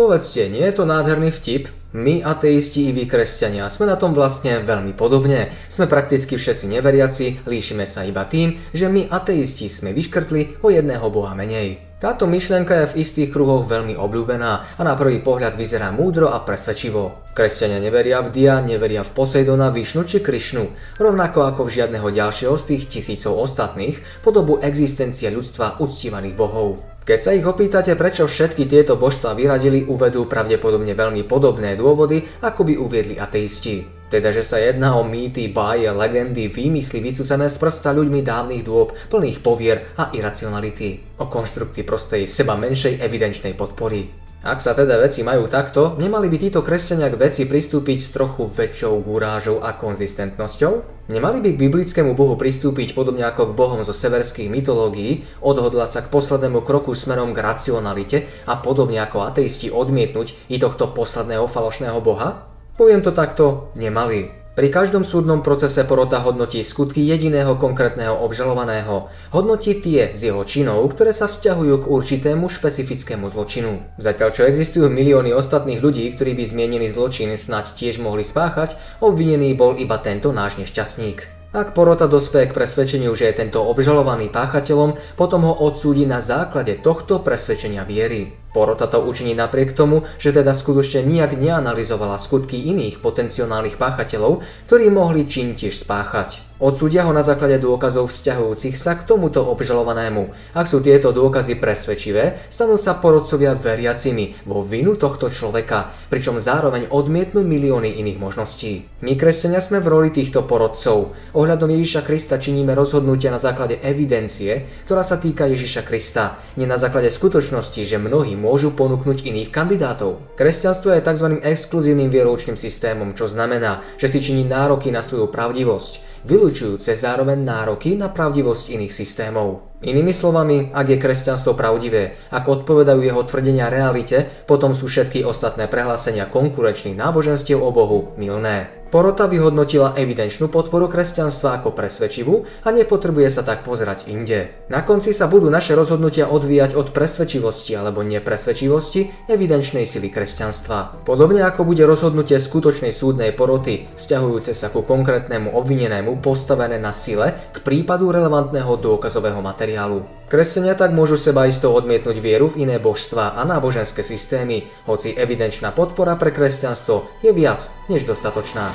Povedzte, nie je to nádherný vtip? My, ateisti i vy, kresťania, sme na tom vlastne veľmi podobne. Sme prakticky všetci neveriaci, líšime sa iba tým, že my, ateisti, sme vyškrtli o jedného boha menej. Táto myšlienka je v istých kruhoch veľmi obľúbená a na prvý pohľad vyzerá múdro a presvedčivo. Kresťania neveria v Dia, neveria v Poseidona, Višnu či Krišnu, rovnako ako v žiadneho ďalšieho z tých tisícov ostatných po dobu existencie ľudstva uctívaných bohov. Keď sa ich opýtate, prečo všetky tieto božstva vyradili, uvedú pravdepodobne veľmi podobné dôvody, ako by uviedli ateisti. Teda, že sa jedná o mýty, báje, legendy, výmysly vycúcané z prsta ľuďmi dávnych dôb, plných povier a iracionality. O konštrukty prostej seba menšej evidenčnej podpory. Ak sa teda veci majú takto, nemali by títo kresťania k veci pristúpiť s trochu väčšou gúrážou a konzistentnosťou? Nemali by k biblickému bohu pristúpiť podobne ako k bohom zo severských mytológií, odhodlať sa k poslednému kroku smerom k racionalite a podobne ako ateisti odmietnúť i tohto posledného falošného boha? Poviem to takto, nemali. Pri každom súdnom procese porota hodnotí skutky jediného konkrétneho obžalovaného. Hodnotí tie z jeho činov, ktoré sa vzťahujú k určitému špecifickému zločinu. Zatiaľ čo existujú milióny ostatných ľudí, ktorí by zmienený zločin snať tiež mohli spáchať, obvinený bol iba tento náš nešťastník. Ak porota dospie k presvedčeniu, že je tento obžalovaný páchateľom, potom ho odsúdi na základe tohto presvedčenia viery. Porota to učiní napriek tomu, že teda skutočne nijak neanalizovala skutky iných potenciálnych páchateľov, ktorí mohli čin tiež spáchať. Odsúdia ho na základe dôkazov vzťahujúcich sa k tomuto obžalovanému. Ak sú tieto dôkazy presvedčivé, stanú sa porodcovia veriacimi vo vinu tohto človeka, pričom zároveň odmietnú milióny iných možností. My, kresťania, sme v roli týchto porodcov. Ohľadom Ježiša Krista činíme rozhodnutia na základe evidencie, ktorá sa týka Ježiša Krista, nie na základe skutočnosti, že mnohí môžu ponúknuť iných kandidátov. Kresťanstvo je tzv. exkluzívnym vieroučným systémom, čo znamená, že si činí nároky na svoju pravdivosť vylučujúce zároveň nároky na pravdivosť iných systémov. Inými slovami, ak je kresťanstvo pravdivé, ak odpovedajú jeho tvrdenia realite, potom sú všetky ostatné prehlásenia konkurenčných náboženstiev o Bohu milné. Porota vyhodnotila evidenčnú podporu kresťanstva ako presvedčivú a nepotrebuje sa tak pozerať inde. Na konci sa budú naše rozhodnutia odvíjať od presvedčivosti alebo nepresvedčivosti evidenčnej sily kresťanstva. Podobne ako bude rozhodnutie skutočnej súdnej poroty vzťahujúce sa ku konkrétnemu obvinenému postavené na sile k prípadu relevantného dôkazového materiálu. Kresťania tak môžu seba isto odmietnúť vieru v iné božstva a náboženské systémy, hoci evidenčná podpora pre kresťanstvo je viac než dostatočná.